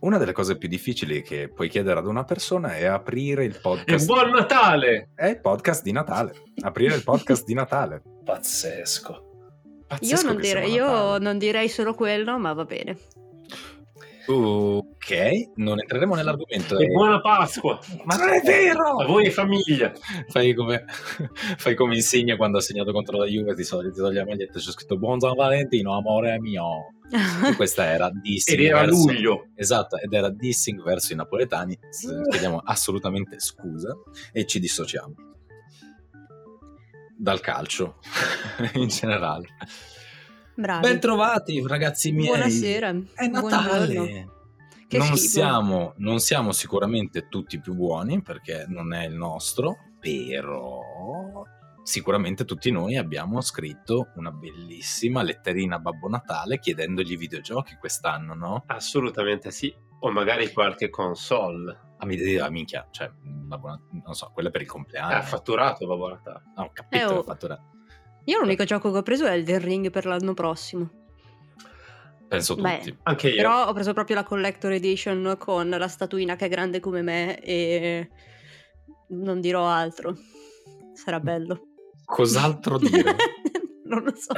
una delle cose più difficili che puoi chiedere ad una persona è aprire il E podcast. buon Natale! È il podcast di Natale. Aprire il podcast di Natale. Pazzesco. Io, Pazzesco non che direi, io non direi solo quello, ma va bene. Ok, non entreremo nell'argomento. E buona Pasqua! Ma non è vero! A voi e famiglia! Fai come, fai come Insigne quando ha segnato contro la Juve, ti togli, ti togli la maglietta, c'è scritto Buon San Valentino, amore mio. Questa era dissing Ed era verso- luglio. Esatto, ed era dissing verso i napoletani. S- Chiediamo assolutamente scusa e ci dissociamo dal calcio in generale. Bravi. Bentrovati ragazzi miei. Buonasera. È Buongiorno. Natale. Che non, siamo, non siamo sicuramente tutti più buoni perché non è il nostro, però sicuramente tutti noi abbiamo scritto una bellissima letterina a Babbo Natale chiedendogli videogiochi quest'anno, no? Assolutamente sì. O magari qualche console. A mi- a minchia, cioè, Babbo non so, quella per il compleanno. Ha fatturato Babbo Natale. Ah, ho capito, Eh, oh. l'ho fattura- Io l'unico gioco che ho preso è Elden Ring per l'anno prossimo. Penso Beh, tutti. Anche io. Però ho preso proprio la Collector Edition con la statuina che è grande come me e non dirò altro. Sarà bello. Cos'altro dire? non lo so.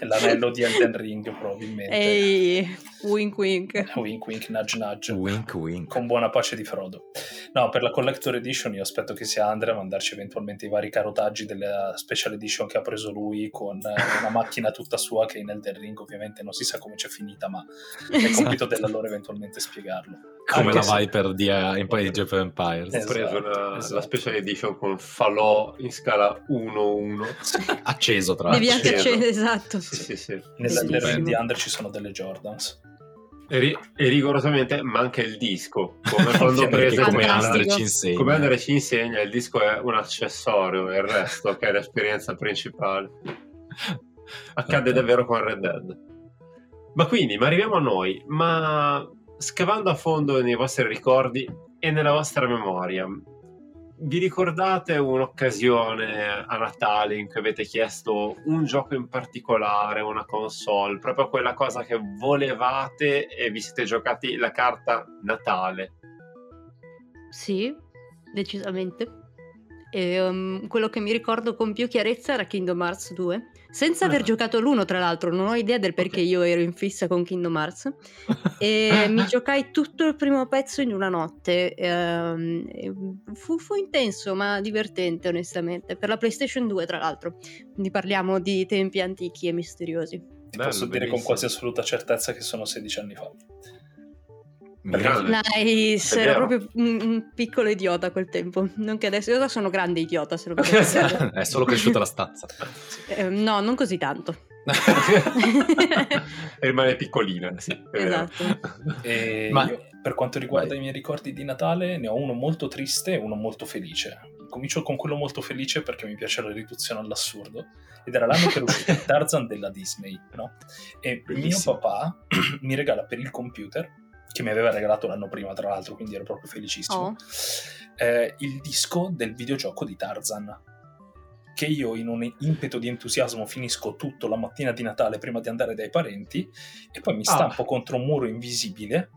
L'anello di Elden Ring, probabilmente. Ehi, wink wink. Wink wink, nudge nudge. wink wink. Con buona pace di Frodo. No, per la Collector Edition io aspetto che sia Andrea a mandarci eventualmente i vari carotaggi della Special Edition che ha preso lui con eh, una macchina tutta sua che in Elden Ring ovviamente non si sa come c'è finita, ma è compito della loro eventualmente spiegarlo. Come Anche la se- Viper di uh, Empire of Empires. Ho Esatto, preso una- esatto. la special edition con falò in scala 1-1. Acceso tra Devi l'altro. anche Acceso. accendere, esatto. Sì, sì, Bellissimo. di Andrea ci sono delle Jordans. E, ri- e rigorosamente manca il disco. Come quando prese come. Andre ci insegna. Come Andre ci insegna, il disco è un accessorio, e il resto che è l'esperienza principale. Accade davvero con Red Dead. Ma quindi, ma arriviamo a noi, ma scavando a fondo nei vostri ricordi e nella vostra memoria, vi ricordate un'occasione a Natale in cui avete chiesto un gioco in particolare, una console, proprio quella cosa che volevate e vi siete giocati la carta Natale? Sì, decisamente. E, um, quello che mi ricordo con più chiarezza era Kingdom Hearts 2. Senza aver Ah. giocato l'uno, tra l'altro, non ho idea del perché Ok. io ero in fissa con Kingdom Hearts. E mi giocai tutto il primo pezzo in una notte. Ehm, e fu, fu intenso, ma divertente, onestamente. Per la PlayStation 2, tra l'altro. Quindi parliamo di tempi antichi e misteriosi. Ti Bello, posso dire con bellissimo. quasi assoluta certezza che sono 16 anni fa. Grande. Nice, ero proprio un, un piccolo idiota a quel tempo. Non che adesso, io ora sono grande idiota, se lo è solo cresciuta la stazza. Eh, no, non così tanto. e rimane piccolina, sì, esatto. E Ma- io, per quanto riguarda Vai. i miei ricordi di Natale, ne ho uno molto triste e uno molto felice. Comincio con quello molto felice perché mi piace la riduzione all'assurdo. Ed era l'anno che era uscito Tarzan della Disney, no? E Bellissimo. mio papà mi regala per il computer, che mi aveva regalato l'anno prima, tra l'altro, quindi ero proprio felicissimo, Oh. eh, il disco del videogioco di Tarzan. Che io in un impeto di entusiasmo finisco tutto la mattina di Natale prima di andare dai parenti e poi mi Ah. stampo contro un muro invisibile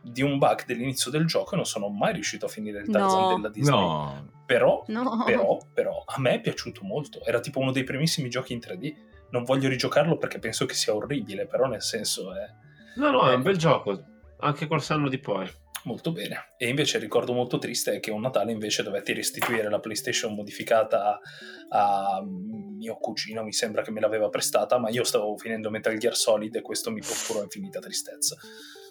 di un bug dell'inizio del gioco e non sono mai riuscito a finire il Tarzan No. della Disney. No, Però, No. però, però, a me è piaciuto molto. Era tipo uno dei primissimi giochi in 3D. Non voglio rigiocarlo perché penso che sia orribile, però nel senso è No, no, è un bel gioco, anche col sanno di poi. molto bene. E invece il ricordo molto triste è che un Natale invece dovetti restituire la PlayStation modificata a mio cugino, mi sembra che me l'aveva prestata, ma io stavo finendo Metal Gear Solid e questo mi procurò infinita tristezza.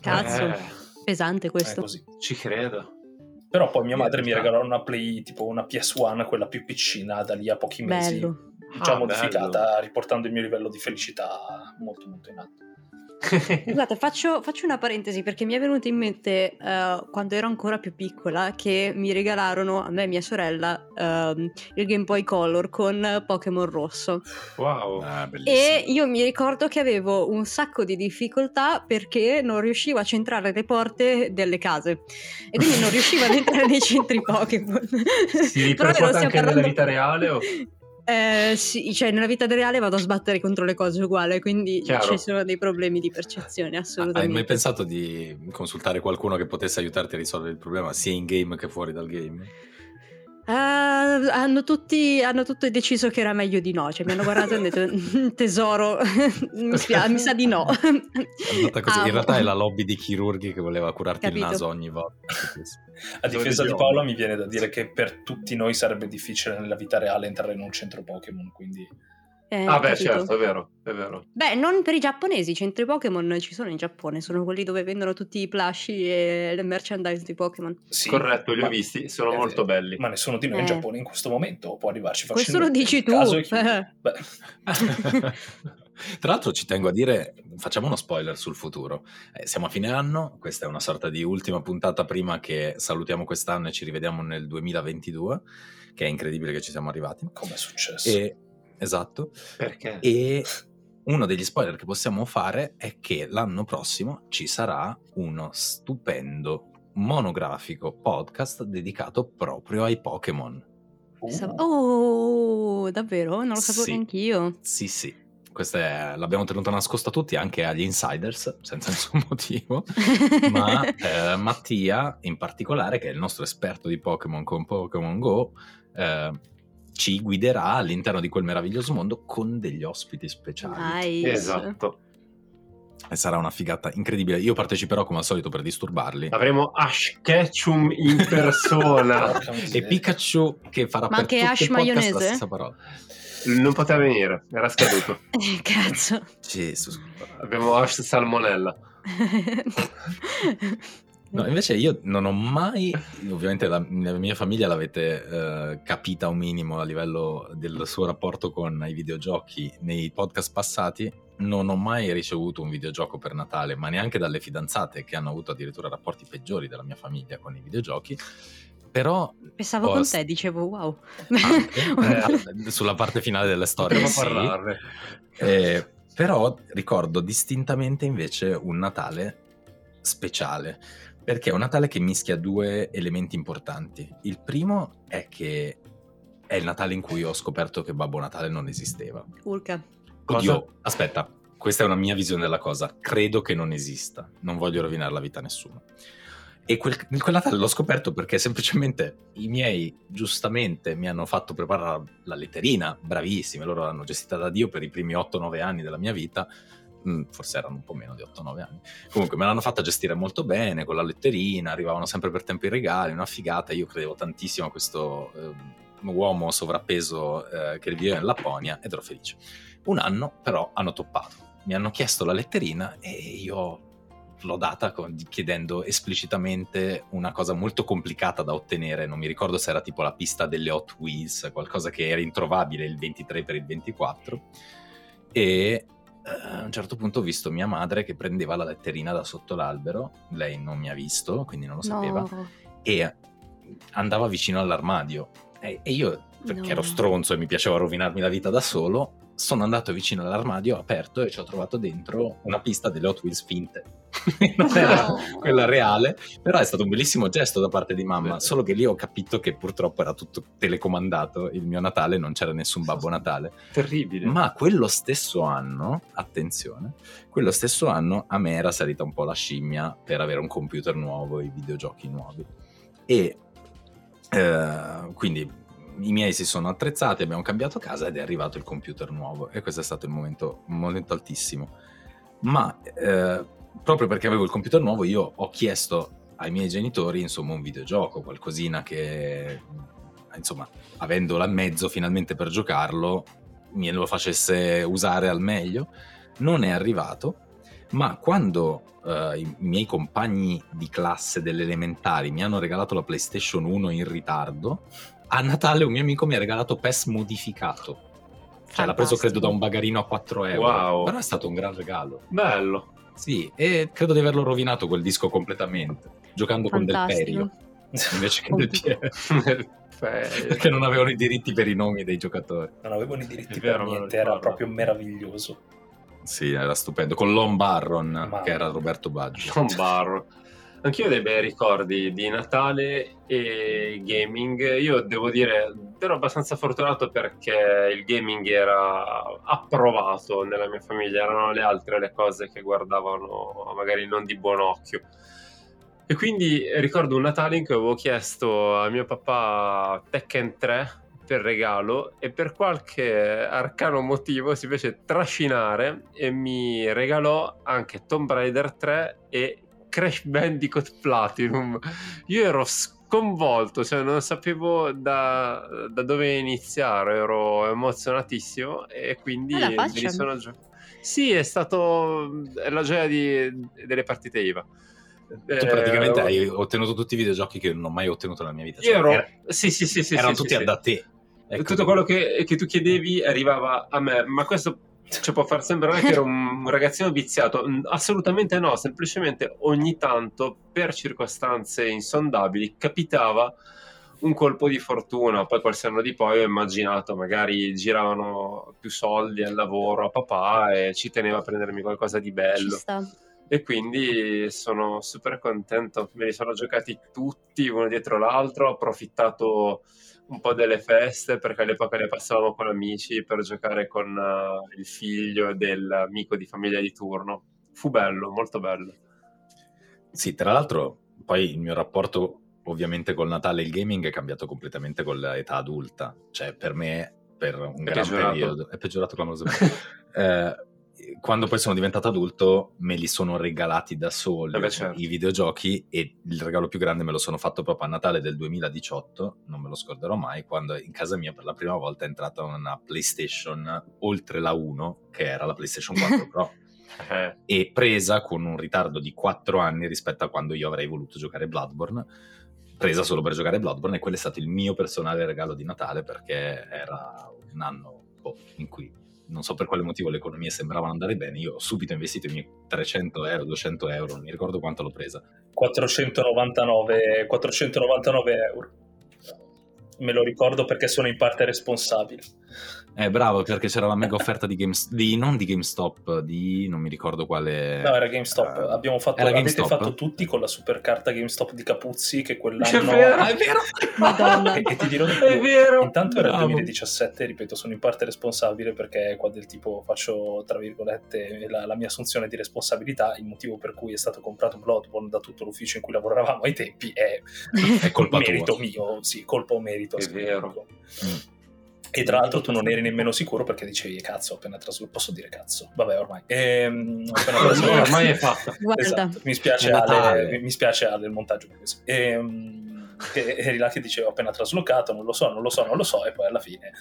Cazzo, Eh, pesante È questo. così. ci credo. Però poi mia madre mi regalò una Play, tipo una PS1, quella più piccina, da lì a pochi mesi. Bello. Già Ah, modificata, riportando il mio livello di felicità molto molto in alto. Guardate, faccio, faccio una parentesi perché mi è venuto in mente eh, quando ero ancora più piccola che mi regalarono a me e mia sorella ehm, il Game Boy Color con Pokémon rosso. wow. Ah, bellissimo. E io mi ricordo che avevo un sacco di difficoltà perché non riuscivo a centrare le porte delle case e quindi non riuscivo ad entrare nei centri Pokémon. Si Però ripercuote anche nella parlando- vita reale o- Eh, sì, cioè nella vita reale vado a sbattere contro le cose uguali, quindi Chiaro. ci sono dei problemi di percezione, Hai assolutamente. mai pensato di consultare qualcuno che potesse aiutarti a risolvere il problema sia in game che fuori dal game? Eh, hanno, tutti, hanno tutti deciso che era meglio di no, cioè mi hanno guardato e hanno detto "Mm, tesoro, mi, spia- mi sa di no. Così. In realtà è la lobby di chirurghi che voleva curarti Capito. il naso ogni volta. A difesa di Paolo mi viene da dire che per tutti noi sarebbe difficile nella vita reale entrare in un centro Pokémon, quindi Eh, ah, beh, capito? certo, è vero, è vero. Beh, non per i giapponesi, i centri Pokémon ci sono in Giappone, sono quelli dove vendono tutti i plushie e le merchandise di Pokémon. sì. Corretto, li ho visti, sono è molto belli. Ma nessuno di noi in Eh. Giappone in questo momento può arrivarci Questo facilmente. lo dici tu. Eh. Tra l'altro ci tengo a dire, facciamo uno spoiler sul futuro. Eh, siamo a fine anno, questa è una sorta di ultima puntata prima che salutiamo quest'anno e ci rivediamo nel 2022, che è incredibile che ci siamo arrivati. come è successo? E, esatto. Perché? E uno degli spoiler che possiamo fare è che l'anno prossimo ci sarà uno stupendo monografico podcast dedicato proprio ai Pokémon. Uh, Oh, davvero? Non lo sapevo Sì. neanch'io. Sì, sì. Questa è- l'abbiamo tenuto nascosto a tutti, anche agli insiders, senza nessun motivo. Ma eh, Mattia, in particolare, che è il nostro esperto di Pokémon con Pokémon Go, eh, ci guiderà all'interno di quel meraviglioso mondo con degli ospiti speciali. Nice. Esatto. E sarà una figata incredibile. Io parteciperò come al solito per disturbarli. Avremo Ash Ketchum in persona. E. Pikachu che farà Ma per anche Ash podcast la maionese? stessa parola. non poteva venire, era scaduto. Cazzo. Jesus. Abbiamo Ash Salmonella. No, invece io non ho mai, ovviamente la, la mia famiglia l'avete eh, capita un minimo a livello del suo rapporto con i videogiochi nei podcast passati, non ho mai ricevuto un videogioco per Natale, ma neanche dalle fidanzate che hanno avuto addirittura rapporti peggiori della mia famiglia con i videogiochi. Però Pensavo Oh, con te, dicevo wow. anche, eh, sulla parte finale della storia Potremmo sì, parlarne. Eh, però ricordo distintamente invece un Natale speciale, perché è un Natale che mischia due elementi importanti. Il primo è che è il Natale in cui ho scoperto che Babbo Natale non esisteva. Urca. Cosa? Oddio, aspetta, questa è una mia visione della cosa. Credo che non esista, non voglio rovinare la vita a nessuno. E quel, quel Natale l'ho scoperto perché semplicemente i miei, giustamente, mi hanno fatto preparare la letterina, bravissimi, loro l'hanno gestita da Dio per i primi 8-9 anni della mia vita, forse erano un po' meno di 8-9 anni. Comunque me l'hanno fatta gestire molto bene con la letterina, arrivavano sempre per tempo i regali, una figata, io credevo tantissimo a questo ehm, uomo sovrappeso eh, che viveva in Lapponia ed ero felice. Un anno però hanno toppato, mi hanno chiesto la letterina e io l'ho data chiedendo esplicitamente una cosa molto complicata da ottenere, non mi ricordo se era tipo la pista delle Hot Wheels, qualcosa che era introvabile il 23 per il 24 e eh, a un certo punto ho visto mia madre che prendeva la letterina da sotto l'albero, lei non mi ha visto, quindi non lo sapeva, No. e andava vicino all'armadio e, e io perché No. ero stronzo e mi piaceva rovinarmi la vita da solo sono andato vicino all'armadio aperto e ci ho trovato dentro una pista delle Hot Wheels finte non era quella reale però è stato un bellissimo gesto da parte di mamma solo che lì ho capito che purtroppo era tutto telecomandato il mio Natale non c'era nessun Babbo Natale Terribile. ma quello stesso anno, attenzione, quello stesso anno a me era salita un po' la scimmia per avere un computer nuovo e i videogiochi nuovi. E eh, quindi i miei si sono attrezzati, abbiamo cambiato casa ed è arrivato il computer nuovo e questo è stato momento, un momento altissimo. Ma eh, proprio perché avevo il computer nuovo io ho chiesto ai miei genitori insomma un videogioco, qualcosina che insomma avendo la mezzo finalmente per giocarlo me lo facesse usare al meglio. Non è arrivato, ma quando eh, i miei compagni di classe delle elementari mi hanno regalato la PlayStation 1 in ritardo, a Natale un mio amico mi ha regalato PES modificato. Cioè l'ha preso credo da un bagarino a 4 euro. Wow. Però è stato un gran regalo. Bello. Sì, e credo di averlo rovinato quel disco completamente, giocando con del Fantastico. Perio invece che del Piero, Fe- perché non avevano i diritti per i nomi dei giocatori. Non avevano i diritti È vero, per niente, era proprio meraviglioso. Sì, era stupendo. Con Lon Barron, Mamma che era. Roberto Baggio. John Barro. Anch'io ho dei bei ricordi di Natale e gaming. Io devo dire, ero abbastanza fortunato perché il gaming era approvato nella mia famiglia, erano le altre le cose che guardavano magari non di buon occhio. E quindi ricordo un Natale in cui avevo chiesto a mio papà Tekken 3 per regalo e per qualche arcano motivo si fece trascinare e mi regalò anche Tomb Raider 3 e Crash Bandicoot Platinum. Io ero sconvolto, cioè non sapevo da, da dove iniziare, ero emozionatissimo e quindi me li sono giocato. Sì, è stato è la gioia di, delle partite IVA. Tu praticamente eh, hai ottenuto tutti i videogiochi che non ho mai ottenuto nella mia vita. Cioè, ero... era... Sì, sì, sì, sì. Erano sì, tutti sì, da te. Ecco. Tutto quello che, che, tu chiedevi arrivava a me, ma questo ci può far sembrare che ero un ragazzino viziato. Assolutamente no, semplicemente ogni tanto, per circostanze insondabili, capitava un colpo di fortuna. Poi qualche anno di poi ho immaginato, magari giravano più soldi al lavoro a papà e ci teneva a prendermi qualcosa di bello. E quindi sono super contento. Me li sono giocati tutti uno dietro l'altro. Ho approfittato un po' delle feste perché all'epoca le passavamo con amici per giocare con uh, il figlio dell'amico di famiglia di turno. Fu bello, molto bello. Sì, tra l'altro, poi il mio rapporto ovviamente col Natale e il gaming è cambiato completamente con l'età adulta. Cioè, per me, per un è gran peggiorato. periodo, è peggiorato clamorosamente. eh, quando poi sono diventato adulto me li sono regalati da soli eh beh, certo. i videogiochi e il regalo più grande me lo sono fatto proprio a Natale del 2018, non me lo scorderò mai, quando in casa mia per la prima volta è entrata una PlayStation oltre la 1, che era la PlayStation 4 Pro. Eh. e presa con un ritardo di 4 anni rispetto a quando io avrei voluto giocare Bloodborne presa solo per giocare Bloodborne e quello è stato il mio personale regalo di Natale perché era un anno boh, in cui non so per quale motivo le economie sembravano andare bene, io ho subito investito i miei 300 euro, 200 euro, non mi ricordo quanto l'ho presa. 499, 499 euro. Me lo ricordo perché sono in parte responsabile. Eh, bravo, perché c'era la mega offerta di, Games, di non di GameStop, di non mi ricordo quale. No, era GameStop. Uh, Abbiamo fatto, era avete GameStop? fatto tutti con la super carta GameStop di Capuzzi che quell'anno. È vero, è vero. Madonna. e, e, ti dirò di più. È vero. Intanto era il 2017, ripeto, sono in parte responsabile perché qua del tipo faccio, tra virgolette, la, la, mia assunzione di responsabilità. Il motivo per cui è stato comprato Bloodborne da tutto l'ufficio in cui lavoravamo ai tempi è, è colpa merito tua. mio. Sì, colpa o merito. È vero. Mm. E tra l'altro tu non eri nemmeno sicuro perché dicevi cazzo, ho appena traslocato. Posso dire cazzo? Vabbè, ormai. Ehm, ormai è fatta. Esatto. Mi spiace, Ale, mi spiace Ale il montaggio. Ehm, eri là che dicevo appena traslocato, non lo so, non lo so, non lo so, e poi alla fine.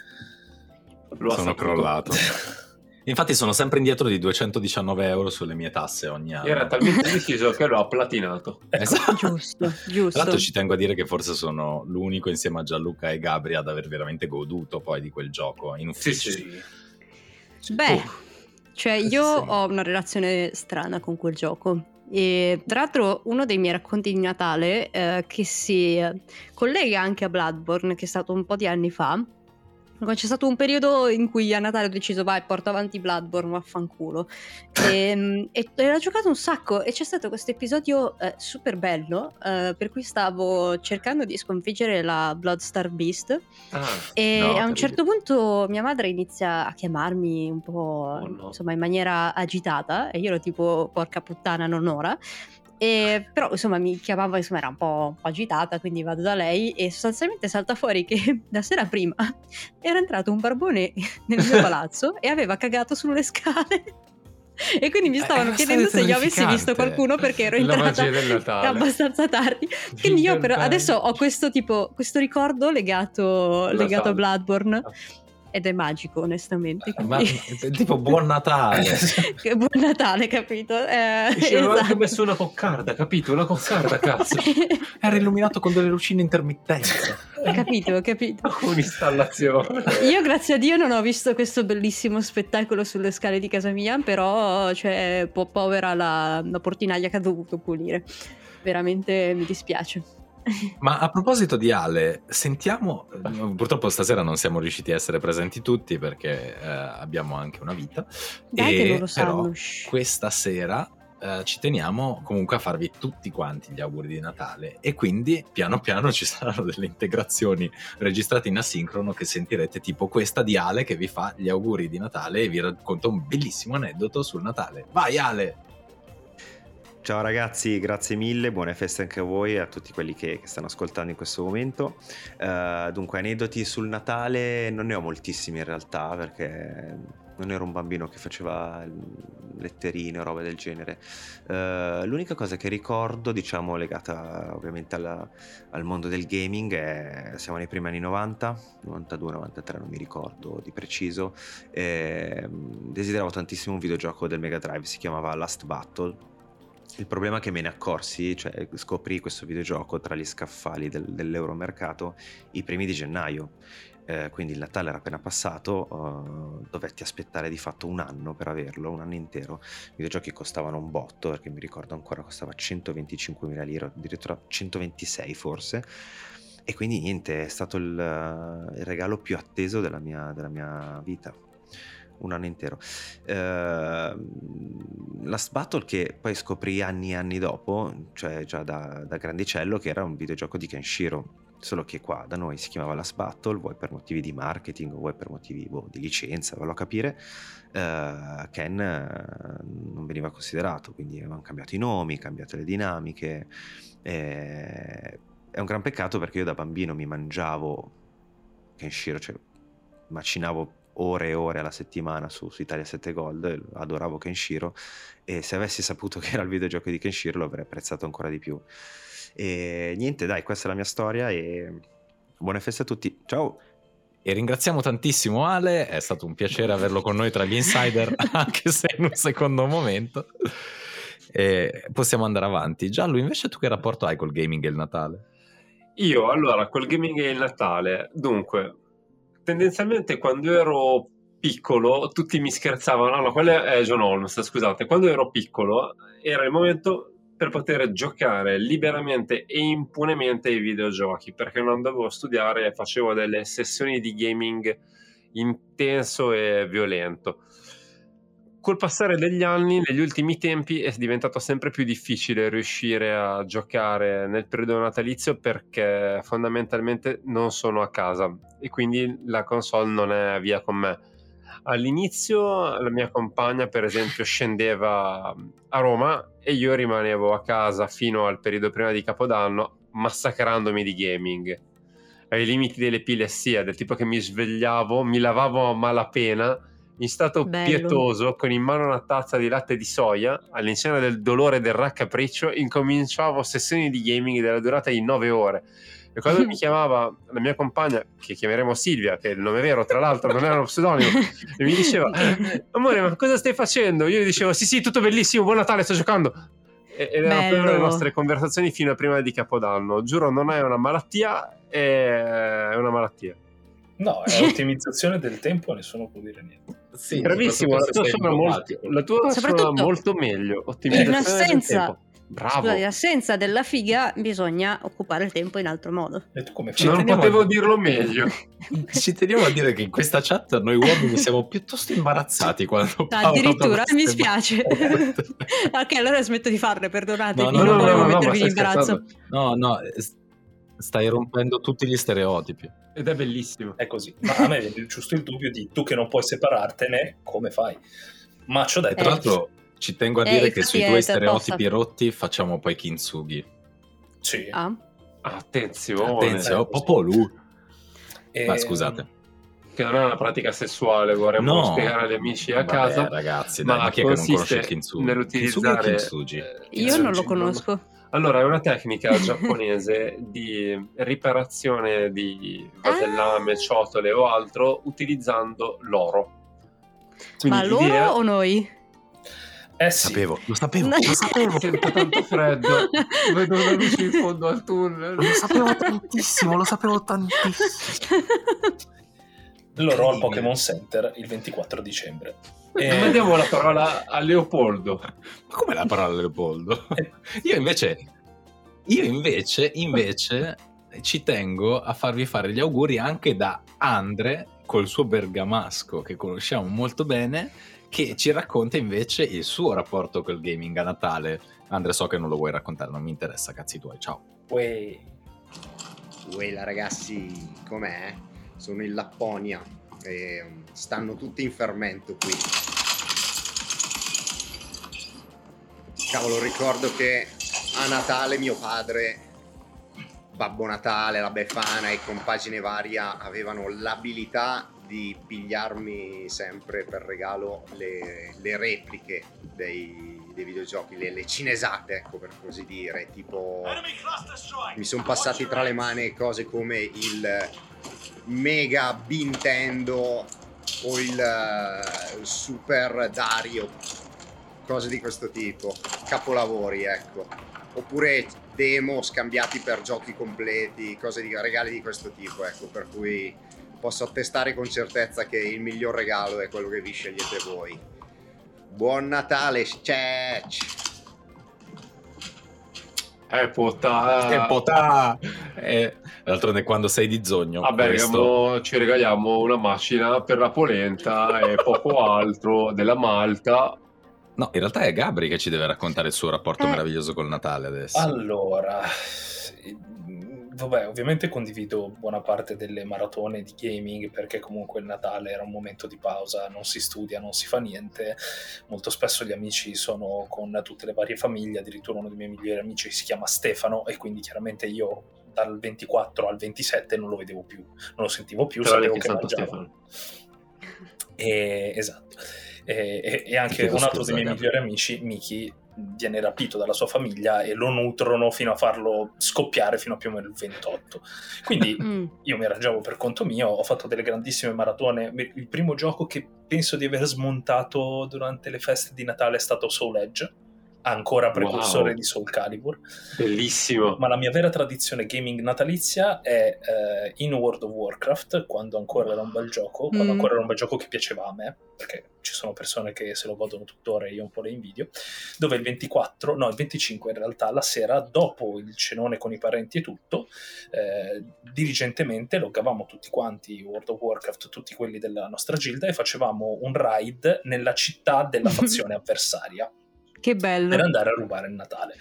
Sono crollato. Infatti sono sempre indietro di 219 euro sulle mie tasse ogni anno. Era talmente deciso che l'ho platinato. Ecco. Esatto. Giusto, giusto. Tra l'altro ci tengo a dire che forse sono l'unico insieme a Gianluca e Gabri ad aver veramente goduto poi di quel gioco in ufficio. Sì, sì. Beh, uh. cioè io sì. ho una relazione strana con quel gioco. E tra l'altro uno dei miei racconti di Natale eh, che si collega anche a Bloodborne, che è stato un po' di anni fa, c'è stato un periodo in cui a Natale ho deciso vai porto avanti Bloodborne vaffanculo. E, ehm, e, e l'ho giocato un sacco e c'è stato questo episodio eh, super bello eh, per cui stavo cercando di sconfiggere la Bloodstar Beast. Ah, e no, a un certo punto mia madre inizia a chiamarmi un po' oh, no. insomma in maniera agitata e io ero tipo porca puttana non ora e, però insomma mi chiamava, insomma era un po', un po', agitata, quindi vado da lei e sostanzialmente salta fuori che la sera prima era entrato un barbone nel mio palazzo e aveva cagato sulle scale. E quindi mi eh, stavano chiedendo se io avessi visto qualcuno perché ero entrata abbastanza tardi. Quindi io però adesso ho questo tipo, questo ricordo legato, legato a Bloodborne. Ed è magico onestamente Ma, tipo buon Natale. Buon Natale capito? Eh, esatto. anche messo una coccarda capito? Una coccarda cazzo. Era illuminato con delle lucine intermittenti. Capito capito. Un'installazione. Io grazie a Dio non ho visto questo bellissimo spettacolo sulle scale di casa mia però cioè po- povera la, la portinaia che ha dovuto pulire. Veramente mi dispiace ma a proposito di Ale, sentiamo, purtroppo stasera non siamo riusciti a essere presenti tutti perché eh, abbiamo anche una vita, Dai e però sanno. questa sera eh, ci teniamo comunque a farvi tutti quanti gli auguri di Natale e quindi piano piano ci saranno delle integrazioni registrate in asincrono che sentirete tipo questa di Ale che vi fa gli auguri di Natale e vi racconta un bellissimo aneddoto sul Natale. Vai Ale! Ciao ragazzi, grazie mille, buone feste anche a voi e a tutti quelli che, che stanno ascoltando in questo momento. Uh, dunque, aneddoti sul Natale non ne ho moltissimi in realtà perché non ero un bambino che faceva letterine o robe del genere. Uh, l'unica cosa che ricordo, diciamo, legata ovviamente alla, al mondo del gaming è siamo nei primi anni 90, 92, 93, non mi ricordo di preciso. E, desideravo tantissimo un videogioco del Mega Drive, si chiamava Last Battle il problema è che me ne accorsi, cioè scoprì questo videogioco tra gli scaffali del, dell'euromercato i primi di gennaio. Eh, quindi il Natale era appena passato, uh, dovetti aspettare di fatto un anno per averlo, un anno intero. I videogiochi costavano un botto, perché mi ricordo ancora costava 125.000 lire, addirittura 126 forse. E quindi niente, è stato il, il regalo più atteso della mia, della mia vita un anno intero. Uh, Last Battle che poi scoprì anni e anni dopo, cioè già da, da, grandicello, che era un videogioco di Kenshiro. Solo che qua da noi si chiamava Last Battle, vuoi per motivi di marketing, vuoi per motivi boh, di licenza, vallo a capire, uh, Ken uh, non veniva considerato, quindi avevano cambiato i nomi, cambiato le dinamiche. E... È un gran peccato perché io da bambino mi mangiavo Kenshiro, cioè macinavo ore e ore alla settimana su, su Italia 7 Gold, adoravo Kenshiro e se avessi saputo che era il videogioco di Kenshiro lo avrei apprezzato ancora di più. E niente, dai, questa è la mia storia e buone feste a tutti. Ciao! E ringraziamo tantissimo Ale, è stato un piacere averlo con noi tra gli insider, anche se in un secondo momento. E possiamo andare avanti. Giallo, invece tu che rapporto hai col gaming e il Natale? Io, allora, col gaming e il Natale, dunque, tendenzialmente quando ero piccolo tutti mi scherzavano, no, no, quello è John Holmes, scusate, quando ero piccolo era il momento per poter giocare liberamente e impunemente ai videogiochi, perché non andavo a studiare e facevo delle sessioni di gaming intenso e violento col passare degli anni, negli ultimi tempi, è diventato sempre più difficile riuscire a giocare nel periodo natalizio perché fondamentalmente non sono a casa e quindi la console non è via con me. All'inizio la mia compagna, per esempio, scendeva a Roma e io rimanevo a casa fino al periodo prima di Capodanno massacrandomi di gaming ai limiti dell'epilessia, del tipo che mi svegliavo, mi lavavo a malapena in stato Bello. pietoso, con in mano una tazza di latte di soia, all'insegna del dolore del raccapriccio, incominciavo sessioni di gaming della durata di 9 ore. E quando mi chiamava la mia compagna, che chiameremo Silvia, che è il nome vero, tra l'altro non era uno pseudonimo, e mi diceva: Amore, ma cosa stai facendo? Io gli dicevo: Sì, sì, tutto bellissimo, buon Natale, sto giocando. Ed erano Bello. le nostre conversazioni fino a prima di Capodanno. Giuro, non è una malattia, è una malattia. No, è ottimizzazione del tempo, nessuno può dire niente. Sì, Bravissimo, la tua, suona molto, la tua suona molto meglio. Ottimizzazione in assenza, Bravo. Scusa, in assenza della figa bisogna occupare il tempo in altro modo. E tu come fai? Non potevo a... dirlo meglio. Ci teniamo a dire che in questa chat noi uomini siamo piuttosto imbarazzati quando Addirittura mi spiace. ok, allora smetto di farle, perdonatemi. No, no, non no, volevo no, mettervi in imbarazzo. No, no, stai rompendo tutti gli stereotipi. Ed è bellissimo. È così. Ma a me viene giusto il dubbio di tu che non puoi separartene, come fai? Ma ci ho detto... Tra l'altro ci tengo a eh, dire che sui tuoi stereotipi possa. rotti facciamo poi Kintsugi. Sì. Ah. Attenzione. Attenzione, eh, Popolu. E... Ma scusate. Che non è una pratica sessuale, vorremmo no. spiegare agli amici a Vabbè, casa. ragazzi, dai, ma, ma chi è che non conosce il Kintsugi? Nell'utilizzare... Kintsugi? Io non lo conosco. Allora, è una tecnica giapponese di riparazione di vasellame, ah. ciotole o altro utilizzando l'oro. Quindi Ma loro o noi? Eh sì. Sapevo, lo sapevo, lo sapevo. Sento tanto freddo, vedo una luce in fondo al tunnel. Lo sapevo tantissimo, lo sapevo tantissimo. Loro al Pokémon Center il 24 dicembre. E... Non diamo la parola a Leopoldo. Ma come la parola a Leopoldo? Io invece, io invece, invece ci tengo a farvi fare gli auguri anche da Andre col suo bergamasco che conosciamo molto bene che ci racconta invece il suo rapporto col gaming a Natale. Andre, so che non lo vuoi raccontare, non mi interessa, cazzi tuoi, ciao. Uè. Uela ragazzi, com'è? Sono in Lapponia e um, stanno tutti in fermento qui. Cavolo, ricordo che a Natale mio padre, Babbo Natale, la Befana e compagine varia avevano l'abilità di pigliarmi sempre per regalo le, le repliche dei, dei videogiochi, le, le, cinesate, ecco per così dire, tipo mi sono passati tra le mani cose come il Mega Nintendo o il, il Super Dario, cose di questo tipo, capolavori, ecco. Oppure demo scambiati per giochi completi, cose di regali di questo tipo, ecco, per cui posso attestare con certezza che il miglior regalo è quello che vi scegliete voi. Buon Natale, Cech! Eh, potà. Eh, potà. Eh, d'altronde quando sei di zogno. Vabbè, questo... ci regaliamo una macina per la polenta e poco altro della Malta. No, in realtà è Gabri che ci deve raccontare il suo rapporto eh. meraviglioso col Natale adesso. Allora, vabbè, ovviamente condivido buona parte delle maratone di gaming perché comunque il Natale era un momento di pausa, non si studia, non si fa niente. Molto spesso gli amici sono con tutte le varie famiglie, addirittura uno dei miei migliori amici si chiama Stefano e quindi chiaramente io dal 24 al 27 non lo vedevo più, non lo sentivo più, Però sapevo che mangiava. E, esatto. E, e, e anche un altro dei miei migliori amici, Miki, viene rapito dalla sua famiglia e lo nutrono fino a farlo scoppiare fino a più o meno il 28. Quindi mm. io mi arrangiavo per conto mio, ho fatto delle grandissime maratone. Il primo gioco che penso di aver smontato durante le feste di Natale è stato Soul Edge ancora precursore wow. di Soul Calibur. Bellissimo. Ma la mia vera tradizione gaming natalizia è eh, in World of Warcraft, quando ancora era un bel gioco, quando mm. ancora era un bel gioco che piaceva a me, perché ci sono persone che se lo godono tuttora e io un po' le invidio, dove il 24, no il 25 in realtà, la sera, dopo il cenone con i parenti e tutto, eh, diligentemente loggavamo tutti quanti World of Warcraft, tutti quelli della nostra gilda e facevamo un raid nella città della fazione avversaria. Che bello. Per andare a rubare il Natale.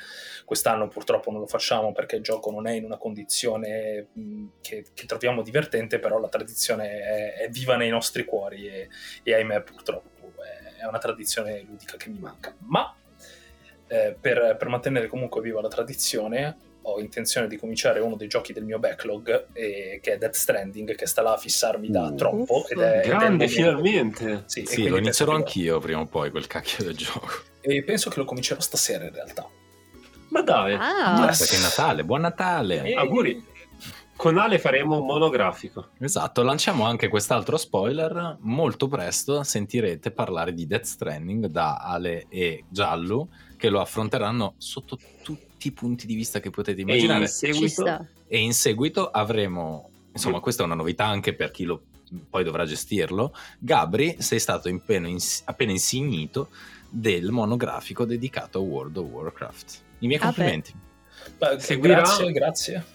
Quest'anno purtroppo non lo facciamo perché il gioco non è in una condizione che, che troviamo divertente, però la tradizione è, è viva nei nostri cuori e, e, ahimè purtroppo è una tradizione ludica che mi manca. Ma eh, per, per mantenere comunque viva la tradizione ho intenzione di cominciare uno dei giochi del mio backlog, eh, che è Death Stranding, che sta là a fissarmi da uh, troppo. Ed è, Grande, ed è finalmente! Sì, sì lo inizierò anch'io prima o poi, quel cacchio del gioco. E penso che lo comincerò stasera in realtà. Ma dai! Ah, yes. perché è Natale, buon Natale! E... Auguri! Con Ale faremo un monografico. Esatto, lanciamo anche quest'altro spoiler. Molto presto sentirete parlare di Death Stranding da Ale e Giallo, che lo affronteranno sotto tutti i punti di vista che potete immaginare. E in seguito, e in seguito avremo, insomma, questa è una novità anche per chi lo, poi dovrà gestirlo. Gabri, sei stato appena, appena insignito del monografico dedicato a World of Warcraft. I miei ah complimenti. Beh, seguirà... Grazie, grazie.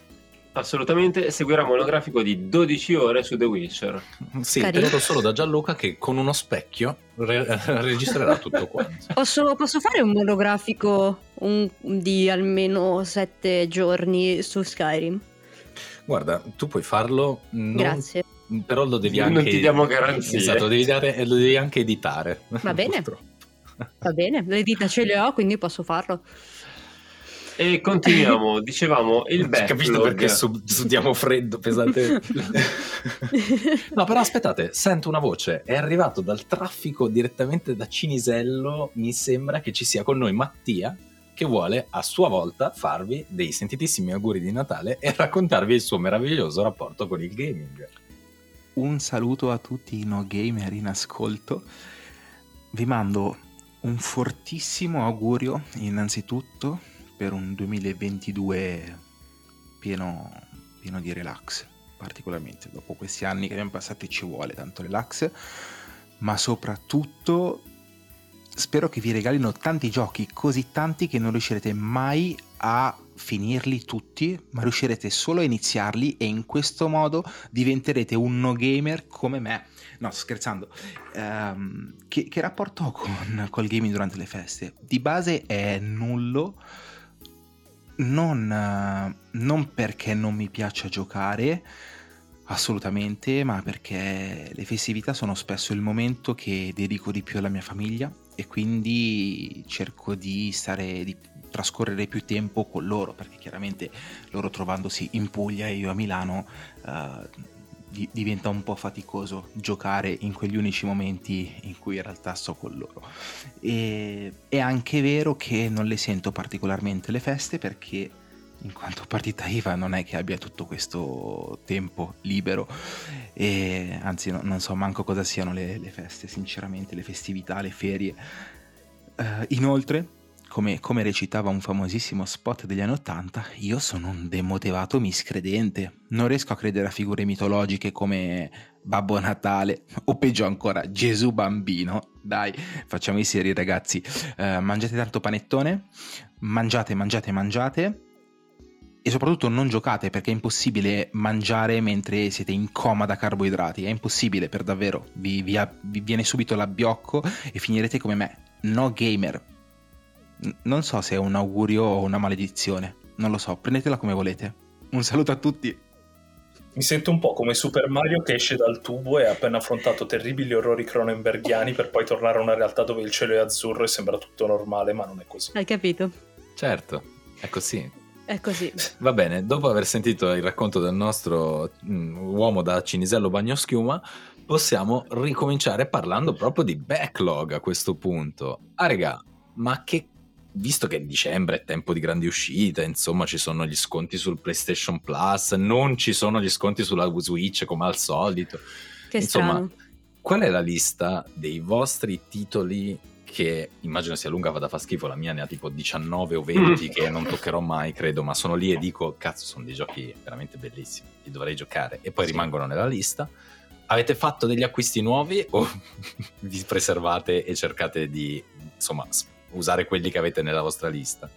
Assolutamente, seguirà un monografico di 12 ore su The Witcher. Sì, Carino. tenuto solo da Gianluca che con uno specchio re- registrerà tutto quanto. Posso, posso fare un monografico un, di almeno 7 giorni su Skyrim? Guarda, tu puoi farlo. Non... Grazie. Però lo devi anche. Non ti diamo garanzie. Esatto, lo devi, dare, lo devi anche editare. Va bene. Va bene, le dita ce le ho, quindi posso farlo. E continuiamo, dicevamo il backlog. Capito perché sudiamo freddo, pesante. no, però aspettate, sento una voce, è arrivato dal traffico direttamente da Cinisello, mi sembra che ci sia con noi Mattia, che vuole a sua volta farvi dei sentitissimi auguri di Natale e raccontarvi il suo meraviglioso rapporto con il gaming. Un saluto a tutti i no gamer in ascolto. Vi mando un fortissimo augurio innanzitutto per un 2022 pieno, pieno di relax, particolarmente dopo questi anni che abbiamo passati ci vuole tanto relax, ma soprattutto spero che vi regalino tanti giochi, così tanti che non riuscirete mai a finirli tutti, ma riuscirete solo a iniziarli e in questo modo diventerete un no gamer come me. No, scherzando. Um, che, che, rapporto ho con col gaming durante le feste? Di base è nullo. Non, non perché non mi piaccia giocare, assolutamente, ma perché le festività sono spesso il momento che dedico di più alla mia famiglia e quindi cerco di stare di trascorrere più tempo con loro perché chiaramente loro trovandosi in Puglia e io a Milano uh, di- diventa un po' faticoso giocare in quegli unici momenti in cui in realtà sto con loro. E è anche vero che non le sento particolarmente le feste perché in quanto partita IVA non è che abbia tutto questo tempo libero. E anzi no, non so manco cosa siano le, le, feste sinceramente le festività le ferie. Uh, inoltre come, come, recitava un famosissimo spot degli anni Ottanta, io sono un demotivato miscredente. Non riesco a credere a figure mitologiche come Babbo Natale o peggio ancora Gesù Bambino. Dai, facciamo i seri ragazzi. Uh, mangiate tanto panettone, mangiate, mangiate, mangiate e soprattutto non giocate perché è impossibile mangiare mentre siete in coma da carboidrati, è impossibile per davvero, vi, vi, vi viene subito l'abbiocco e finirete come me, no gamer. Non so se è un augurio o una maledizione, non lo so, prendetela come volete. Un saluto a tutti. Mi sento un po' come Super Mario che esce dal tubo e ha appena affrontato terribili orrori cronenberghiani per poi tornare a una realtà dove il cielo è azzurro e sembra tutto normale, ma non è così. Hai capito? Certo, è così. È così. Va bene, dopo aver sentito il racconto del nostro mh, mm, uomo da Cinisello Bagnoschiuma, possiamo ricominciare parlando proprio di backlog a questo punto. Ah, regà, ma che visto che dicembre è tempo di grandi uscite, insomma ci sono gli sconti sul PlayStation Plus, non ci sono gli sconti sulla Switch come al solito. Che insomma, strano. qual è la lista dei vostri titoli che immagino sia lunga, vada a far schifo, la mia ne ha tipo 19 o 20 che non toccherò mai, credo, ma sono lì e dico, cazzo, sono dei giochi veramente bellissimi, li dovrei giocare, e poi sì. rimangono nella lista. Avete fatto degli acquisti nuovi o vi preservate e cercate di, insomma, usare quelli che avete nella vostra lista?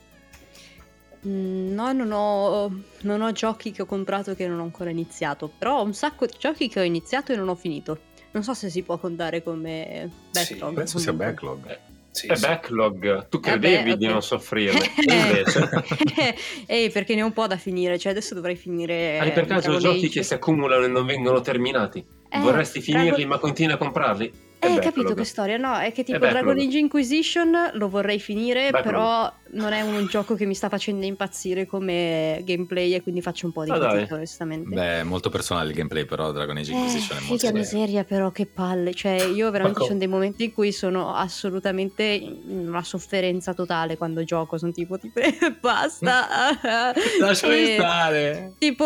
Mm, no, non ho, non ho giochi che ho comprato che non ho ancora iniziato, però ho un sacco di giochi che ho iniziato e non ho finito. Non so se si può contare come backlog. Sì, penso sia backlog. Eh, sì, è sì. backlog, tu credevi eh beh, di non soffrirne, invece. Ehi, perché ne ho un po' da finire, cioè adesso dovrei finire. Hai per caso giochi che si accumulano e non vengono terminati? Eh, Vorresti finirli, Dragon... ma continui a comprarli? Hai capito che storia? No, è che tipo è Dragon Age Inquisition lo vorrei finire, backlog. però non è un gioco che mi sta facendo impazzire come gameplay e quindi faccio un po' di ah, fatica onestamente. Beh, è molto personale il gameplay, però Dragon Age Inquisition eh, è molto Figa miseria però, che palle. Cioè, io veramente ci sono dei momenti in cui sono assolutamente in una sofferenza totale quando gioco, sono tipo, tipo basta. Lasciami stare. Tipo,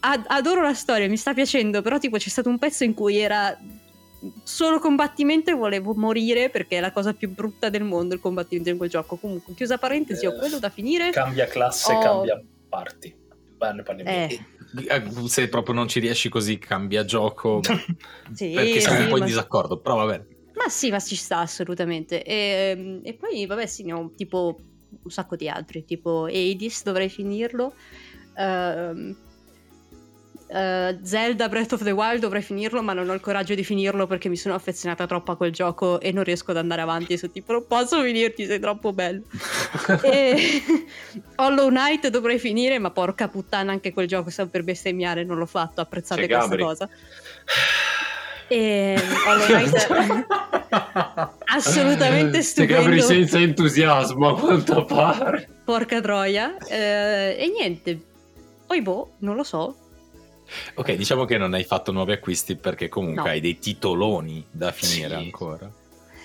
ad- adoro la storia, mi sta piacendo, però tipo c'è stato un pezzo in cui era solo combattimento e volevo morire perché è la cosa più brutta del mondo il combattimento in quel gioco. Comunque, chiusa parentesi, eh, ho quello da finire. Cambia classe, oh. cambia parti. Beh, ne parliamo. Eh. eh. Se proprio non ci riesci così, cambia gioco. sì, perché siamo sì, un po' in disaccordo, però va bene. Ma sì, ma ci sta assolutamente. E, ehm, e poi, vabbè, sì, ne ho tipo un sacco di altri, tipo Hades, dovrei finirlo. Uh, Uh, Zelda Breath of the Wild dovrei finirlo, ma non ho il coraggio di finirlo perché mi sono affezionata troppo a quel gioco e non riesco ad andare avanti. Su tipo, non posso finirti, sei troppo bello. e Hollow Knight dovrei finire, ma porca puttana, anche quel gioco sta per bestemmiare, non l'ho fatto. Apprezzate C'è questa Gabri. cosa. E Hollow Knight assolutamente stupendo. Gabri senza entusiasmo, a quanto pare. Porca troia. Eh, e niente. Poi boh, non lo so Ok, diciamo che non hai fatto nuovi acquisti perché comunque no. hai dei titoloni da finire sì. ancora.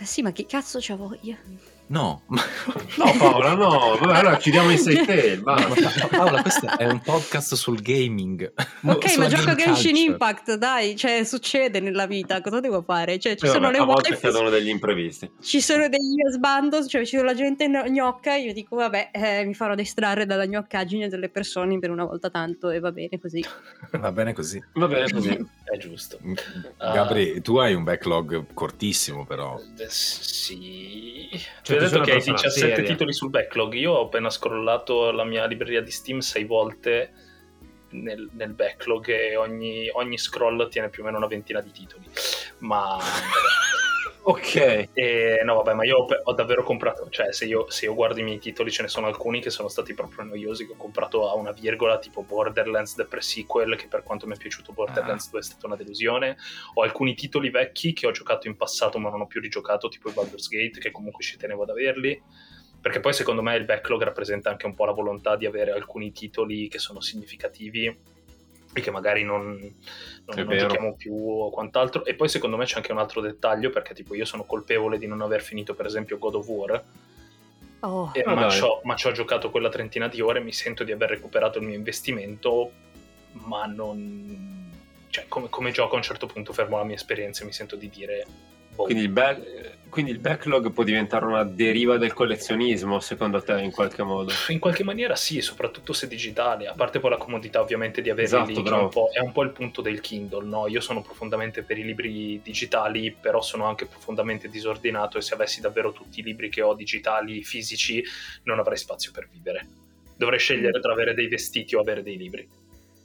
Sì, ma che cazzo c'ha voglia? No, no Paola, no, allora chiudiamo in sei te. Paola, questo è un podcast sul gaming. Ok, ma gioco a Genshin Impact, dai, cioè succede nella vita, cosa devo fare? Cioè, ci sono le a volte cadono degli imprevisti. Ci sono degli sbandos, cioè ci sono la gente gnocca, io dico vabbè, eh, mi farò distrarre dalla gnoccaggine delle persone per una volta tanto e va bene così. Va bene così. Va bene così, è giusto. Gabri, uh, tu hai un backlog cortissimo però. Sì. Cioè, hai detto che hai persona 17 seria. titoli sul backlog. Io ho appena scrollato la mia libreria di Steam sei volte nel, nel backlog e ogni, ogni scroll tiene più o meno una ventina di titoli. Ma Ok. E, no, vabbè, ma io ho, ho davvero comprato, cioè se io, se io guardo i miei titoli ce ne sono alcuni che sono stati proprio noiosi, che ho comprato a una virgola, tipo Borderlands The Pre-Sequel, che per quanto mi è piaciuto Borderlands 2 è stata una delusione, ho alcuni titoli vecchi che ho giocato in passato ma non ho più rigiocato, tipo i Baldur's Gate, che comunque ci tenevo ad averli, perché poi secondo me il backlog rappresenta anche un po' la volontà di avere alcuni titoli che sono significativi e che magari non, non, non giochiamo più o quant'altro. E poi secondo me c'è anche un altro dettaglio, perché tipo io sono colpevole di non aver finito per esempio God of War, Oh, e- Ah, ma, ma c'ho giocato quella trentina di ore, mi sento di aver recuperato il mio investimento, ma non... Cioè, come, come gioco a un certo punto fermo la mia esperienza e mi sento di dire... Quindi il, back- quindi il backlog può diventare una deriva del collezionismo, secondo te, in qualche modo? In qualche maniera sì, soprattutto se digitale, a parte poi la comodità ovviamente di avere Esatto, lì, bravo. un, po', è un po' il punto del Kindle, no? Io sono profondamente per i libri digitali, però sono anche profondamente disordinato e se avessi davvero tutti i libri che ho digitali, fisici, non avrei spazio per vivere. Dovrei scegliere tra avere dei vestiti o avere dei libri.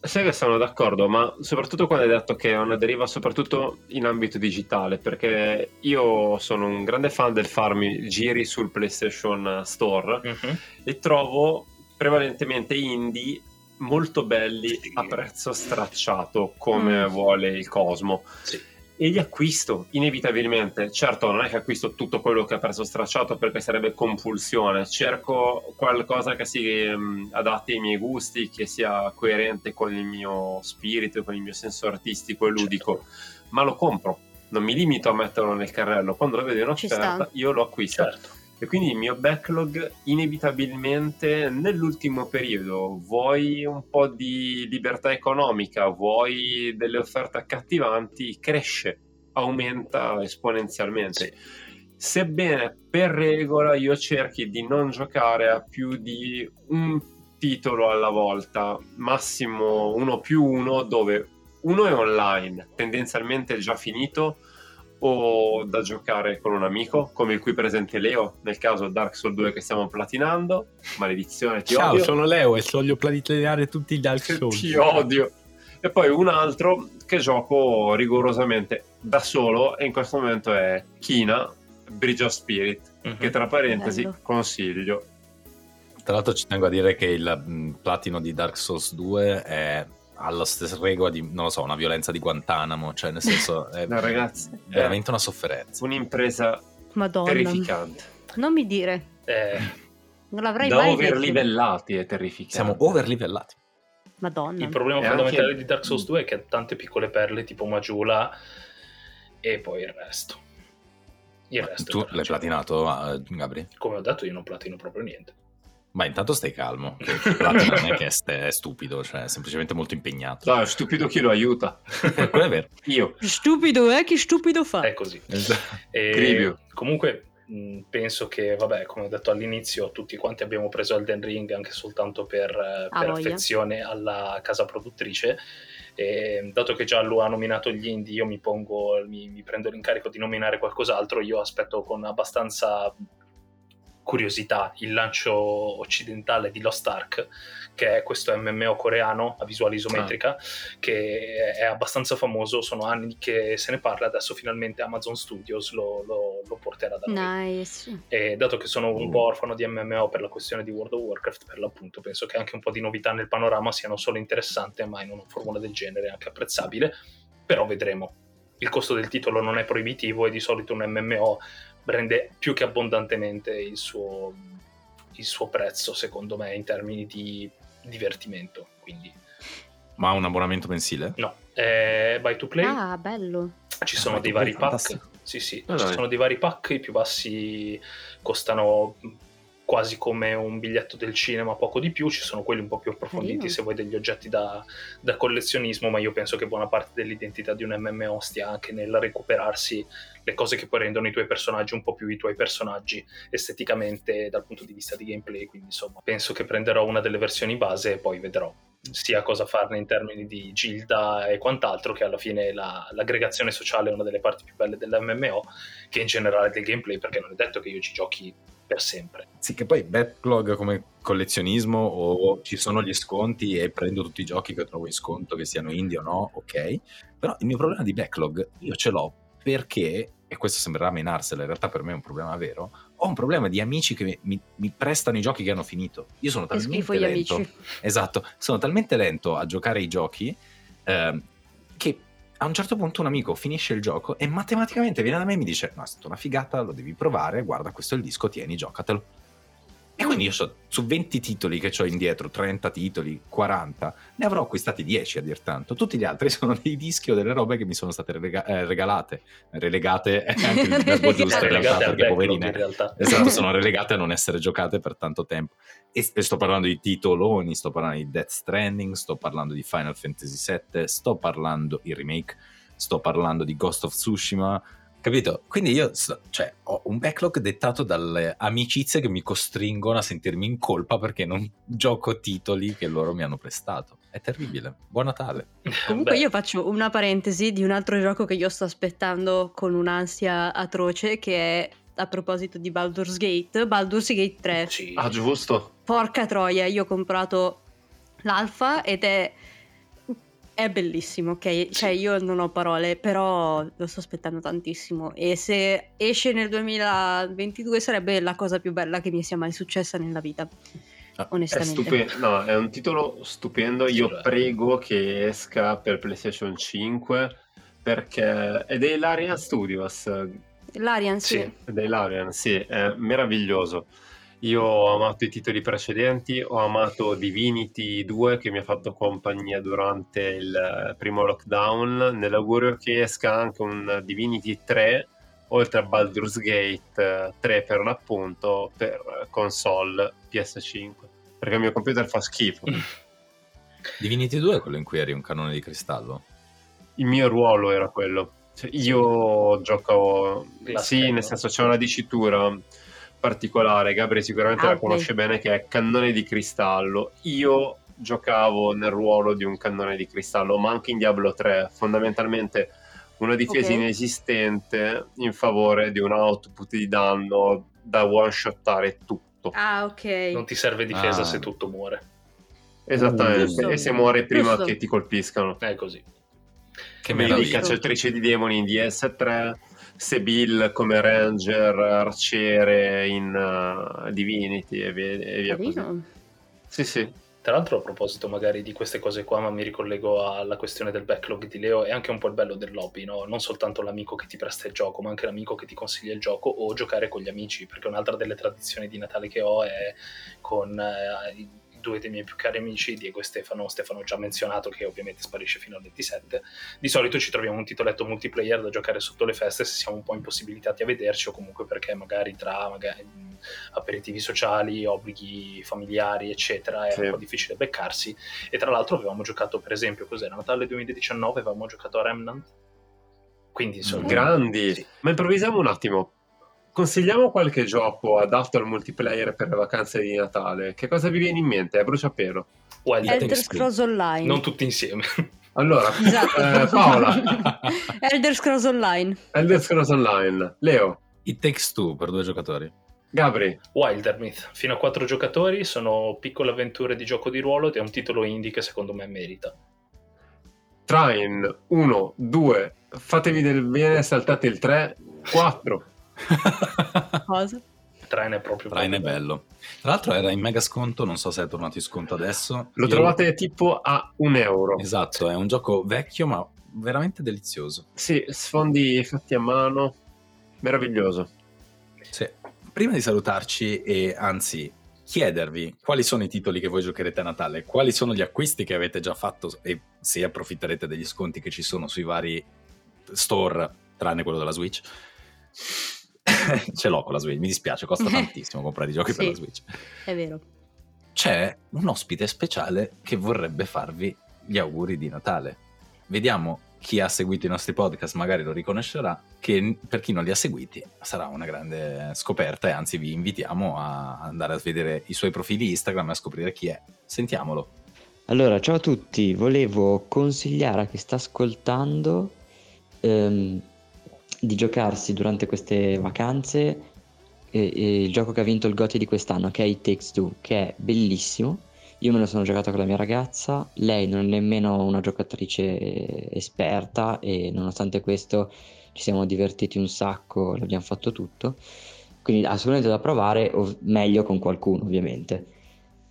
Sai che sono d'accordo, ma soprattutto quando hai detto che è una deriva soprattutto in ambito digitale, perché io sono un grande fan del farmi giri sul PlayStation Store Mhm. e trovo prevalentemente indie molto belli a prezzo stracciato come Mm. vuole il Cosmo Sì. E li acquisto inevitabilmente. Certo non è che acquisto tutto quello che a prezzo stracciato perché sarebbe compulsione. Cerco qualcosa che si ehm, adatti ai miei gusti che sia coerente con il mio spirito con il mio senso artistico e ludico. Ma lo compro. Non mi limito a metterlo nel carrello. Quando lo vedo in offerta io lo acquisto. Certo. E quindi il mio backlog inevitabilmente nell'ultimo periodo vuoi un po' di libertà economica, vuoi delle offerte accattivanti, cresce, aumenta esponenzialmente. Sebbene per regola io cerchi di non giocare a più di un titolo alla volta, massimo uno più uno, dove uno è online, tendenzialmente già finito, o da giocare con un amico, come il qui presente Leo, nel caso Dark Souls 2 che stiamo platinando. Maledizione, ti Ciao, odio. sono Leo e voglio platinare tutti i Dark Souls. Ti odio. E poi un altro che gioco rigorosamente da solo e in questo momento è Kina Bridge of Spirit, Mhm. che tra parentesi Bello. consiglio. Tra l'altro ci tengo a dire che il mh, platino di Dark Souls 2 è alla stessa regola di, non lo so, una violenza di Guantanamo, cioè nel senso è No, ragazzi, è veramente una sofferenza. un'impresa Madonna. terrificante. Non mi dire. Eh, Non l'avrei Da mai detto. overlivellati è terrificante. Siamo overlivellati. Madonna. il problema fondamentale anche- di Dark Souls 2 è che ha tante piccole perle tipo Majula e poi il resto. Il resto Tu l'hai platinato, eh, Gabri? Come ho detto, io non platino proprio niente. Ma intanto stai calmo. non è che è, st- è stupido, cioè è semplicemente molto impegnato. Dai, stupido chi lo aiuta. Quello è vero. Io. Stupido, eh? Chi stupido fa? È così. E Cribio. comunque penso che, vabbè, come ho detto all'inizio, tutti quanti abbiamo preso Elden Ring anche soltanto per, eh, Ah, per voglia. affezione alla casa produttrice. E dato che già lui ha nominato gli indie, io mi pongo, mi, mi prendo l'incarico di nominare qualcos'altro. Io aspetto con abbastanza curiosità il lancio occidentale di Lost Ark, che è questo MMO coreano a visuale isometrica, che è abbastanza famoso. Sono anni che se ne parla. Adesso finalmente Amazon Studios lo, lo- lo porterà da noi. Nice. E dato che sono un Mm. po' orfano di MMO per la questione di World of Warcraft, per l'appunto, penso che anche un po' di novità nel panorama siano solo interessanti, ma in una formula del genere anche apprezzabile. Però vedremo. Il costo del titolo non è proibitivo e di solito un MMO rende più che abbondantemente il suo, il suo prezzo, secondo me, in termini di divertimento. Quindi, Ma ha un abbonamento mensile? no, è buy to play. Ah, bello. Ci sono Ah, dei vari pack. fantastico. Sì, sì, Ah, ci sono dei vari pack. I più bassi costano quasi come un biglietto del cinema, poco di più. Ci sono quelli un po' più approfonditi Carino. se vuoi degli oggetti da, da collezionismo, ma io penso che buona parte dell'identità di un MMO stia anche nel recuperarsi le cose che poi rendono i tuoi personaggi un po' più i tuoi personaggi esteticamente dal punto di vista di gameplay. Quindi, insomma, penso che prenderò una delle versioni base e poi vedrò sia cosa farne in termini di gilda e quant'altro, che alla fine la- l'aggregazione sociale è una delle parti più belle dell'MMO, che in generale del gameplay, perché non è detto che io ci giochi per sempre. Sì, che poi backlog come collezionismo o ci sono gli sconti e prendo tutti i giochi che trovo in sconto, che siano indie o no, ok. Però il mio problema di backlog io ce l'ho perché, e questo sembrerà menarsela, in realtà per me è un problema vero, ho un problema di amici che mi, mi prestano i giochi che hanno finito. Io sono talmente lento. amici. Esatto, sono talmente lento a giocare i giochi ehm, che a un certo punto un amico finisce il gioco e matematicamente viene da me e mi dice: No, è stata una figata, lo devi provare. Guarda, questo è il disco, tieni, giocatelo. E quindi io so, su 20 titoli che ho indietro, 30 titoli, 40, ne avrò acquistati 10 a dir tanto. Tutti gli altri sono dei dischi o delle robe che mi sono state rega- eh, regalate. Relegate è anche il verbo giusto in realtà, perché poverine. in realtà. Esatto, sono relegate a non essere giocate per tanto tempo. E, e sto parlando di titoloni, sto parlando di Death Stranding, sto parlando di Final Fantasy VII, sto parlando il remake, sto parlando di Ghost of Tsushima. Capito? Quindi io cioè, ho un backlog dettato dalle amicizie che mi costringono a sentirmi in colpa perché non gioco titoli che loro mi hanno prestato. È terribile. Buon Natale. Comunque Beh, io faccio una parentesi di un altro gioco che io sto aspettando con un'ansia atroce che è a proposito di Baldur's Gate, Baldur's Gate 3. sì. Ah, giusto. Porca troia, io ho comprato l'alfa ed è è bellissimo, ok? Cioè io non ho parole, però lo sto aspettando tantissimo e se esce nel 2022 sarebbe la cosa più bella che mi sia mai successa nella vita. Ah, È, Onestamente. stupe- no, è un titolo stupendo. Io Sì, prego che esca per PlayStation 5 perché è dei Larian Studios. L'Arian sì. Sì, dei Larian, sì, è meraviglioso. Io ho amato i titoli precedenti, ho amato Divinity 2 che mi ha fatto compagnia durante il eh, primo lockdown, nell'augurio che esca anche un Divinity 3, oltre a Baldur's Gate eh, 3 per l'appunto, per console PS5, perché il mio computer fa schifo. Divinity 2 è quello in cui eri un canone di cristallo? Il mio ruolo era quello. Cioè, io giocavo, sì, nel senso c'è una dicitura particolare, Gabri sicuramente Ah, la conosce bene, che è cannone di cristallo. Io giocavo nel ruolo di un cannone di cristallo, ma anche in Diablo 3, fondamentalmente una difesa Ok. inesistente in favore di un output di danno da one-shottare tutto. Ah, ok. Non ti serve difesa Ah. se tutto muore. Esattamente, Giusto. e se muore prima Giusto. che ti colpiscano. È così. Che Quindi meraviglia. cacciatrice di demoni in DS3, Sebil come ranger, arciere in uh, Divinity e via, e via così. Sì, sì. Tra l'altro, a proposito magari di queste cose qua, ma mi ricollego alla questione del backlog di Leo, è anche un po' il bello del lobby, no? Non soltanto l'amico che ti presta il gioco, ma anche l'amico che ti consiglia il gioco o giocare con gli amici, perché un'altra delle tradizioni di Natale che ho è con eh, due dei miei più cari amici, Diego e Stefano. Stefano ho già menzionato che ovviamente sparisce fino al 27. Di solito ci troviamo un titoletto multiplayer da giocare sotto le feste se siamo un po' impossibilitati a vederci o comunque perché magari tra magari, aperitivi sociali, obblighi familiari, eccetera, è Sì. un po' difficile beccarsi. E tra l'altro avevamo giocato, per esempio, cos'era? Natale 2019 avevamo giocato a Remnant. Quindi insomma, Grandi. Sì. Ma improvvisiamo un attimo. Consigliamo qualche gioco adatto al multiplayer per le vacanze di Natale. Che cosa vi viene in mente? A bruciapelo. Wild Elder. Scrolls Online. Non tutti insieme. Allora, Esatto. eh, Paola, Elder Scrolls Online. Elder Scrolls Online. Leo, It Takes Two per due giocatori. Gabri, Wildermyth, fino a quattro giocatori, sono piccole avventure di gioco di ruolo ed è un titolo indie che secondo me merita. Train 1, 2, fatevi del bene, saltate il 3, 4. Cosa? Train è proprio Train è proprio bello. Tra l'altro era in mega sconto, non so se è tornato in sconto adesso. Lo Io- trovate tipo a un euro. Esatto, è un gioco vecchio ma veramente delizioso. Sì, sfondi fatti a mano. Meraviglioso. Sì. Prima di salutarci e anzi chiedervi quali sono i titoli che voi giocherete a Natale, quali sono gli acquisti che avete già fatto e se approfitterete degli sconti che ci sono sui vari store, tranne quello della Switch. Ce l'ho con la Switch, mi dispiace, costa tantissimo comprare i giochi per Sì. la Switch. È vero. C'è un ospite speciale che vorrebbe farvi gli auguri di Natale. Vediamo chi ha seguito i nostri podcast, magari lo riconoscerà, che per chi non li ha seguiti sarà una grande scoperta e anzi vi invitiamo a andare a vedere i suoi profili Instagram e a scoprire chi è. Sentiamolo. Allora, ciao a tutti, volevo consigliare a chi sta ascoltando ehm, di giocarsi durante queste vacanze eh, eh, il gioco che ha vinto il GOTY di quest'anno, che è It Takes Two, che è bellissimo. Io me lo sono giocato con la mia ragazza, lei non è nemmeno una giocatrice esperta e nonostante questo ci siamo divertiti un sacco, l'abbiamo fatto tutto. Quindi assolutamente da provare, o meglio con qualcuno ovviamente.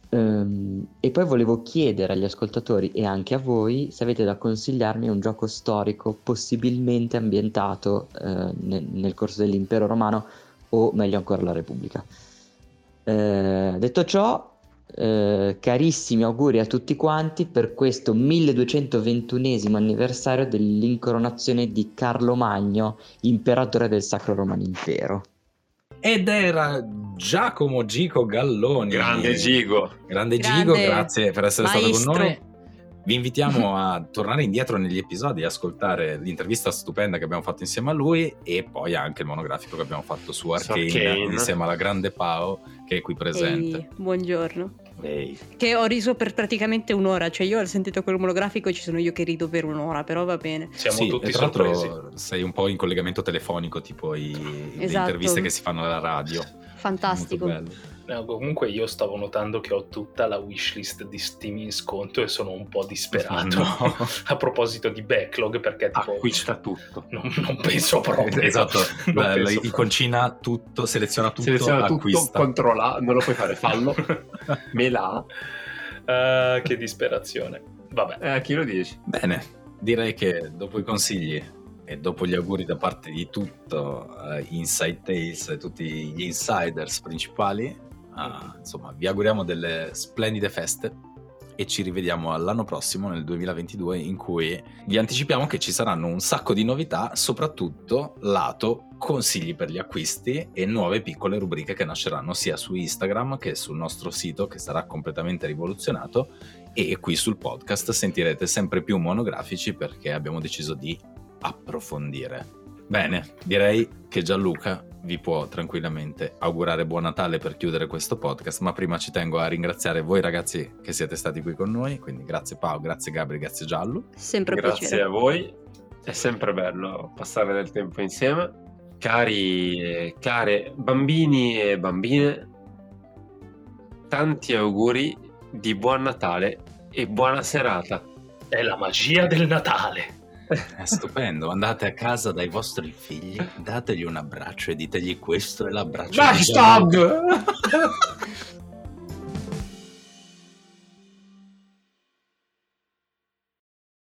Ehm, e poi volevo chiedere agli ascoltatori e anche a voi se avete da consigliarmi un gioco storico possibilmente ambientato eh, nel, nel corso dell'impero romano o meglio ancora la Repubblica. Eh, detto ciò, eh, carissimi auguri a tutti quanti per questo 1221 anniversario dell'incoronazione di Carlo Magno, imperatore del Sacro Romano Impero. Ed era Giacomo Gico Galloni. Grande Gigo. Grande, Grande Gigo, grazie per essere maestro. stato con noi. Vi invitiamo a tornare indietro negli episodi e ascoltare l'intervista stupenda che abbiamo fatto insieme a lui e poi anche il monografico che abbiamo fatto su Su Arcane, Arcane. insieme alla grande Pao che è qui presente. Ehi, buongiorno. Ehi. Che ho riso per praticamente un'ora, cioè io ho sentito quel monografico e ci sono io che rido per un'ora, però va bene. Siamo Sì, tutti tra l'altro sorpresi. sei un po' in collegamento telefonico, tipo i, le Esatto. interviste che si fanno alla radio. Fantastico. No, comunque io stavo notando che ho tutta la wishlist di Steam in sconto e sono un po' disperato No. a proposito di backlog perché tipo Acquista tutto. non, non penso proprio esatto, Beh, penso il proprio. concina tutto, seleziona tutto, Seleziona tutto, acquista. controlla, non lo puoi fare, fallo. Me la. Ah, che disperazione vabbè Eh, a chi lo dici? Bene, direi che dopo i consigli e dopo gli auguri da parte di tutto eh, Inside Tales e tutti gli insiders principali, eh, insomma, vi auguriamo delle splendide feste e ci rivediamo all'anno prossimo, nel 2022, in cui vi anticipiamo che ci saranno un sacco di novità, soprattutto lato consigli per gli acquisti e nuove piccole rubriche che nasceranno sia su Instagram che sul nostro sito che sarà completamente rivoluzionato e qui sul podcast sentirete sempre più monografici perché abbiamo deciso di approfondire. Bene, direi che Gianluca vi può tranquillamente augurare buon Natale per chiudere questo podcast, ma prima ci tengo a ringraziare voi ragazzi che siete stati qui con noi, quindi grazie Paolo, grazie Gabri, grazie Giallo. Sempre un Grazie piacere. a voi. È sempre bello passare del tempo insieme. Cari e care bambini e bambine, tanti auguri di buon Natale e buona serata. è la magia del Natale È stupendo, andate a casa dai vostri figli, dategli un abbraccio e ditegli questo è l'abbraccio Gianluca. Backstab!